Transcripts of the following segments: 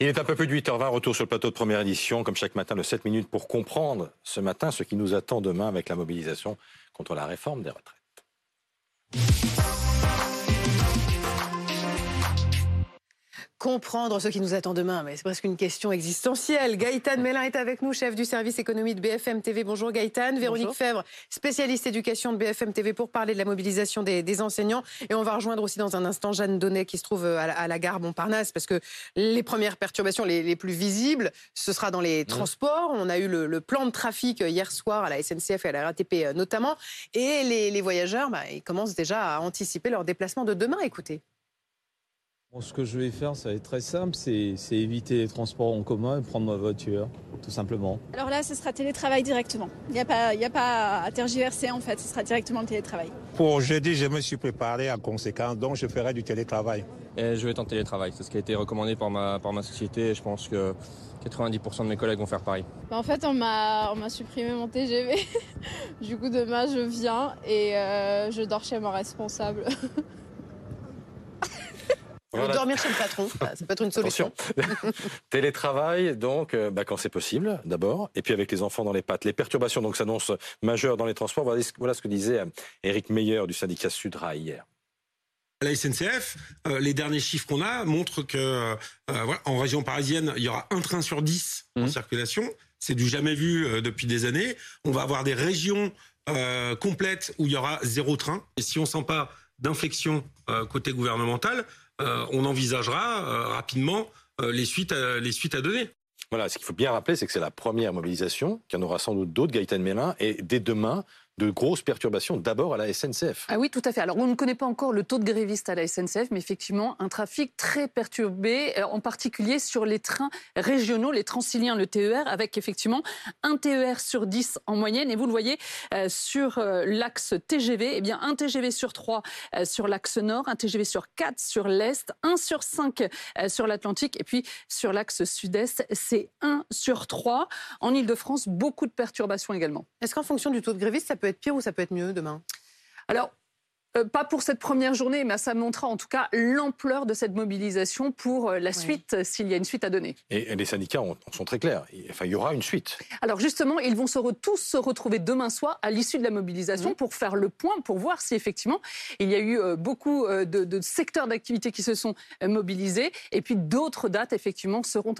Il est un peu plus de 8h20, retour sur le plateau de première édition, comme chaque matin, le 7 minutes pour comprendre ce matin ce qui nous attend demain avec la mobilisation contre la réforme des retraites. Comprendre ce qui nous attend demain, mais c'est presque une question existentielle. Gaëtan Mélin est avec nous, chef du service économie de BFM TV. Bonjour Gaëtan. Véronique Fèvre, spécialiste éducation de BFM TV pour parler de la mobilisation des, enseignants. Et on va rejoindre aussi dans un instant Jeanne Donnet qui se trouve à la, gare Montparnasse parce que les premières perturbations les, plus visibles, ce sera dans les transports. On a eu le, plan de trafic hier soir à la SNCF et à la RATP euh, notamment. Et les, voyageurs, bah, ils commencent déjà à anticiper leur déplacement de demain. Écoutez ce que je vais faire, ça va être très simple, c'est éviter les transports en commun et prendre ma voiture, tout simplement. Alors là, ce sera télétravail directement. Il n'y a, pas, a pas à tergiverser en fait, ce sera directement le télétravail. Pour jeudi, je me suis préparé en conséquence, donc je ferai du télétravail. Et je vais être en télétravail, c'est ce qui a été recommandé par ma, par ma société et je pense que 90% de mes collègues vont faire pareil. Bah, en fait, on m'a supprimé mon TGV. du coup, demain, je viens et euh, je dors chez mon responsable. Dormir chez le patron, ça peut être une solution. Télétravail, donc, euh, bah, quand c'est possible, d'abord, et puis avec les enfants dans les pattes. Les perturbations donc s'annoncent majeures dans les transports. Voilà, ce que disait Eric euh, Meyer du syndicat Sudra hier. À la SNCF, euh, les derniers chiffres qu'on a montrent que en région parisienne, il y aura un train sur dix en mmh. circulation. C'est du jamais vu depuis des années. On va avoir des régions complètes où il y aura zéro train. Et si on sent pas d'inflexion côté gouvernemental, euh, on envisagera euh, rapidement euh, les suites, les suites à donner. Voilà, ce qu'il faut bien rappeler, c'est que c'est la première mobilisation, qu'il y en aura sans doute d'autres, Gaëtan Mélin, et dès demain, de grosses perturbations d'abord à la SNCF. Ah oui, tout à fait. Alors on ne connaît pas encore le taux de grévistes à la SNCF, mais effectivement un trafic très perturbé, euh, en particulier sur les trains régionaux, les transiliens, le TER, avec effectivement un TER sur 10 en moyenne. Et vous le voyez euh, sur euh, l'axe TGV, eh bien un TGV sur 3 sur l'axe nord, un TGV sur 4 sur l'est, 1 sur 5 sur l'Atlantique, et puis sur l'axe sud-est, c'est 1 sur 3. En Ile-de-France, beaucoup de perturbations également. Est-ce qu'en fonction du taux de grévistes, ça peut être pire ou ça peut être mieux demain? Alors, euh, pas pour cette première journée, mais ça montrera en tout cas l'ampleur de cette mobilisation pour euh, la suite, euh, s'il y a une suite à donner. Et, les syndicats sont très clairs. Enfin, il y aura une suite. Alors justement, ils vont se tous se retrouver demain soir à l'issue de la mobilisation pour faire le point, pour voir si effectivement il y a eu beaucoup de, secteurs d'activité qui se sont mobilisés. Et puis d'autres dates, effectivement, seront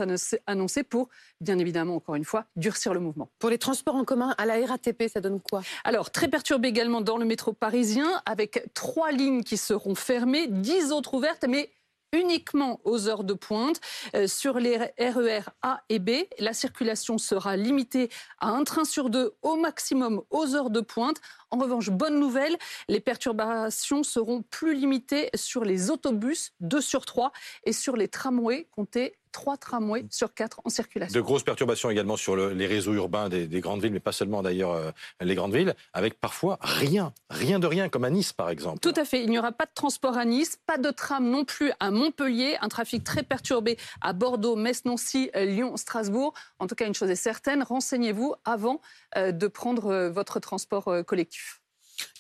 annoncées pour, bien évidemment, encore une fois, durcir le mouvement. Pour les transports en commun, à la RATP, ça donne quoi? Alors, très perturbé également dans le métro parisien, avec trois lignes qui seront fermées, dix autres ouvertes, mais uniquement aux heures de pointe. Euh, sur les RER e A et B, la circulation sera limitée à un train sur deux au maximum aux heures de pointe. En revanche, bonne nouvelle, les perturbations seront plus limitées sur les autobus, 2 sur 3, et sur les tramways, comptez trois tramways sur quatre en circulation. De grosses perturbations également sur les réseaux urbains des, grandes villes, mais pas seulement d'ailleurs euh, les grandes villes, avec parfois rien, rien de rien, comme à Nice par exemple. Tout à fait, il n'y aura pas de transport à Nice, pas de tram non plus à Montpellier, un trafic très perturbé à Bordeaux, Metz, Nancy, euh, Lyon, Strasbourg. En tout cas, une chose est certaine, renseignez-vous avant euh, de prendre votre transport collectif.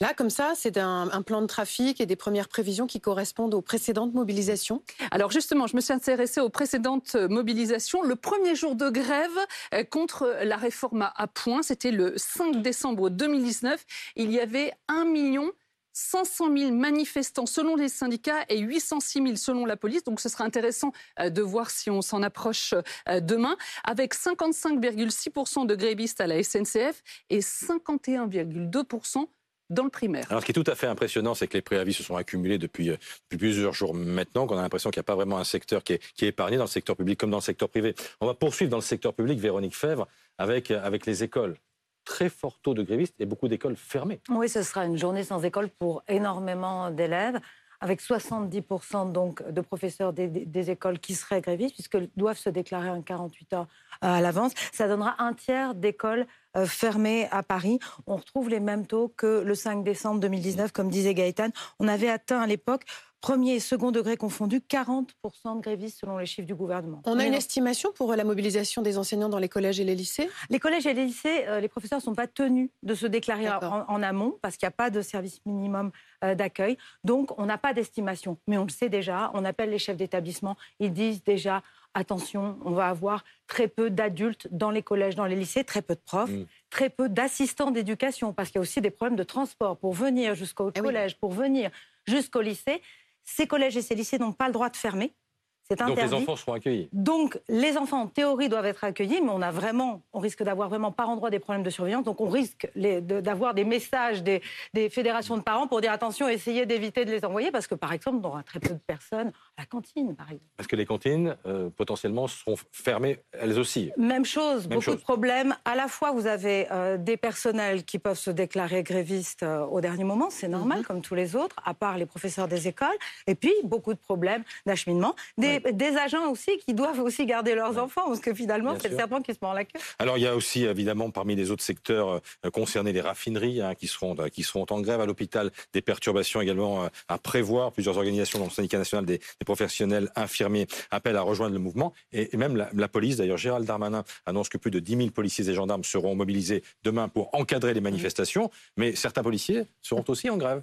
Là, comme ça, c'est un, plan de trafic et des premières prévisions qui correspondent aux précédentes mobilisations Alors justement, je me suis intéressée aux précédentes mobilisations. Le premier jour de grève euh, contre la réforme à point, c'était le 5 décembre 2019. Il y avait 1 million 500 000 manifestants selon les syndicats et 806 000 selon la police. Donc ce sera intéressant euh, de voir si on s'en approche euh, demain, avec 55,6% de grévistes à la SNCF et 51,2% dans le primaire. Alors, ce qui est tout à fait impressionnant, c'est que les préavis se sont accumulés depuis, euh, plusieurs jours maintenant, qu'on a l'impression qu'il n'y a pas vraiment un secteur qui est, qui est, épargné dans le secteur public comme dans le secteur privé. On va poursuivre dans le secteur public, Véronique Fèvre, avec, euh, avec les écoles. Très fort taux de grévistes et beaucoup d'écoles fermées. Oui, ce sera une journée sans école pour énormément d'élèves avec 70% donc de professeurs des, écoles qui seraient grévistes, puisqu'ils doivent se déclarer en 48 heures à l'avance. Ça donnera un tiers d'écoles euh, fermées à Paris. On retrouve les mêmes taux que le 5 décembre 2019, comme disait Gaëtan. On avait atteint à l'époque premier et second degré confondus, 40% de grévistes selon les chiffres du gouvernement. On a une estimation pour la mobilisation des enseignants dans les collèges et les lycées? Les collèges et les lycées, euh, les professeurs ne sont pas tenus de se déclarer en, amont parce qu'il n'y a pas de service minimum euh, d'accueil. Donc, on n'a pas d'estimation. Mais on le sait déjà, on appelle les chefs d'établissement, ils disent déjà attention, on va avoir très peu d'adultes dans les collèges, dans les lycées, très peu de profs, Mm. très peu d'assistants d'éducation, parce qu'il y a aussi des problèmes de transport pour venir jusqu'au Eh oui. collège, pour venir jusqu'au lycée. Ces collèges et ces lycées n'ont pas le droit de fermer. C'est Donc les enfants seront accueillis. Donc, les enfants, en théorie, doivent être accueillis, mais on a vraiment, on risque d'avoir vraiment par endroit des problèmes de surveillance. Donc, on risque de- d'avoir des messages des, des fédérations de parents pour dire attention, essayez d'éviter de les envoyer, parce que, par exemple, on aura très peu de personnes à la cantine, par exemple. Parce que les cantines, euh, potentiellement, seront fermées elles aussi. Même chose, Même beaucoup chose. de problèmes. À la fois, vous avez euh, des personnels qui peuvent se déclarer grévistes euh, au dernier moment, c'est normal, comme tous les autres, à part les professeurs des écoles. Et puis, beaucoup de problèmes d'acheminement. Des, des agents aussi qui doivent aussi garder leurs enfants, parce que finalement, c'est le serpent qui se mord la queue. Alors il y a aussi évidemment parmi les autres secteurs euh, concernés les raffineries hein, qui seront euh, qui seront en grève à l'hôpital, des perturbations également euh, à prévoir. Plusieurs organisations, dont le syndicat national des, des professionnels infirmiers, appellent à rejoindre le mouvement et, et même la, la police. D'ailleurs, Gérald Darmanin annonce que plus de 10 000 policiers et gendarmes seront mobilisés demain pour encadrer les manifestations. Mais certains policiers seront aussi en grève.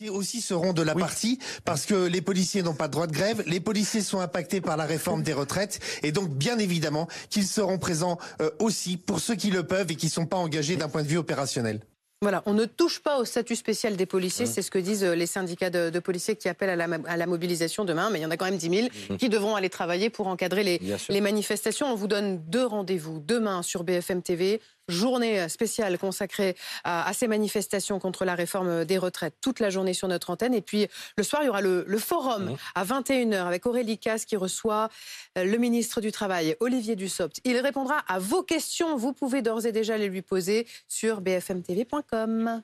Qui aussi seront de la partie parce que les policiers n'ont pas de droit de grève, les policiers sont impactés par la réforme des retraites et donc bien évidemment qu'ils seront présents euh, aussi pour ceux qui le peuvent et qui ne sont pas engagés d'un point de vue opérationnel. Voilà, on ne touche pas au statut spécial des policiers, c'est ce que disent euh, les syndicats de, de policiers qui appellent à la, à la mobilisation demain, mais il y en a quand même 10 000 qui devront aller travailler pour encadrer les, les manifestations. On vous donne deux rendez-vous demain sur BFM TV, journée spéciale consacrée à, à ces manifestations contre la réforme des retraites, toute la journée sur notre antenne. Et puis le soir, il y aura le, le forum à 21h avec Aurélie Casse qui reçoit euh, le ministre du Travail, Olivier Dussopt. Il répondra à vos questions. Vous pouvez d'ores et déjà les lui poser sur bfmtv.com.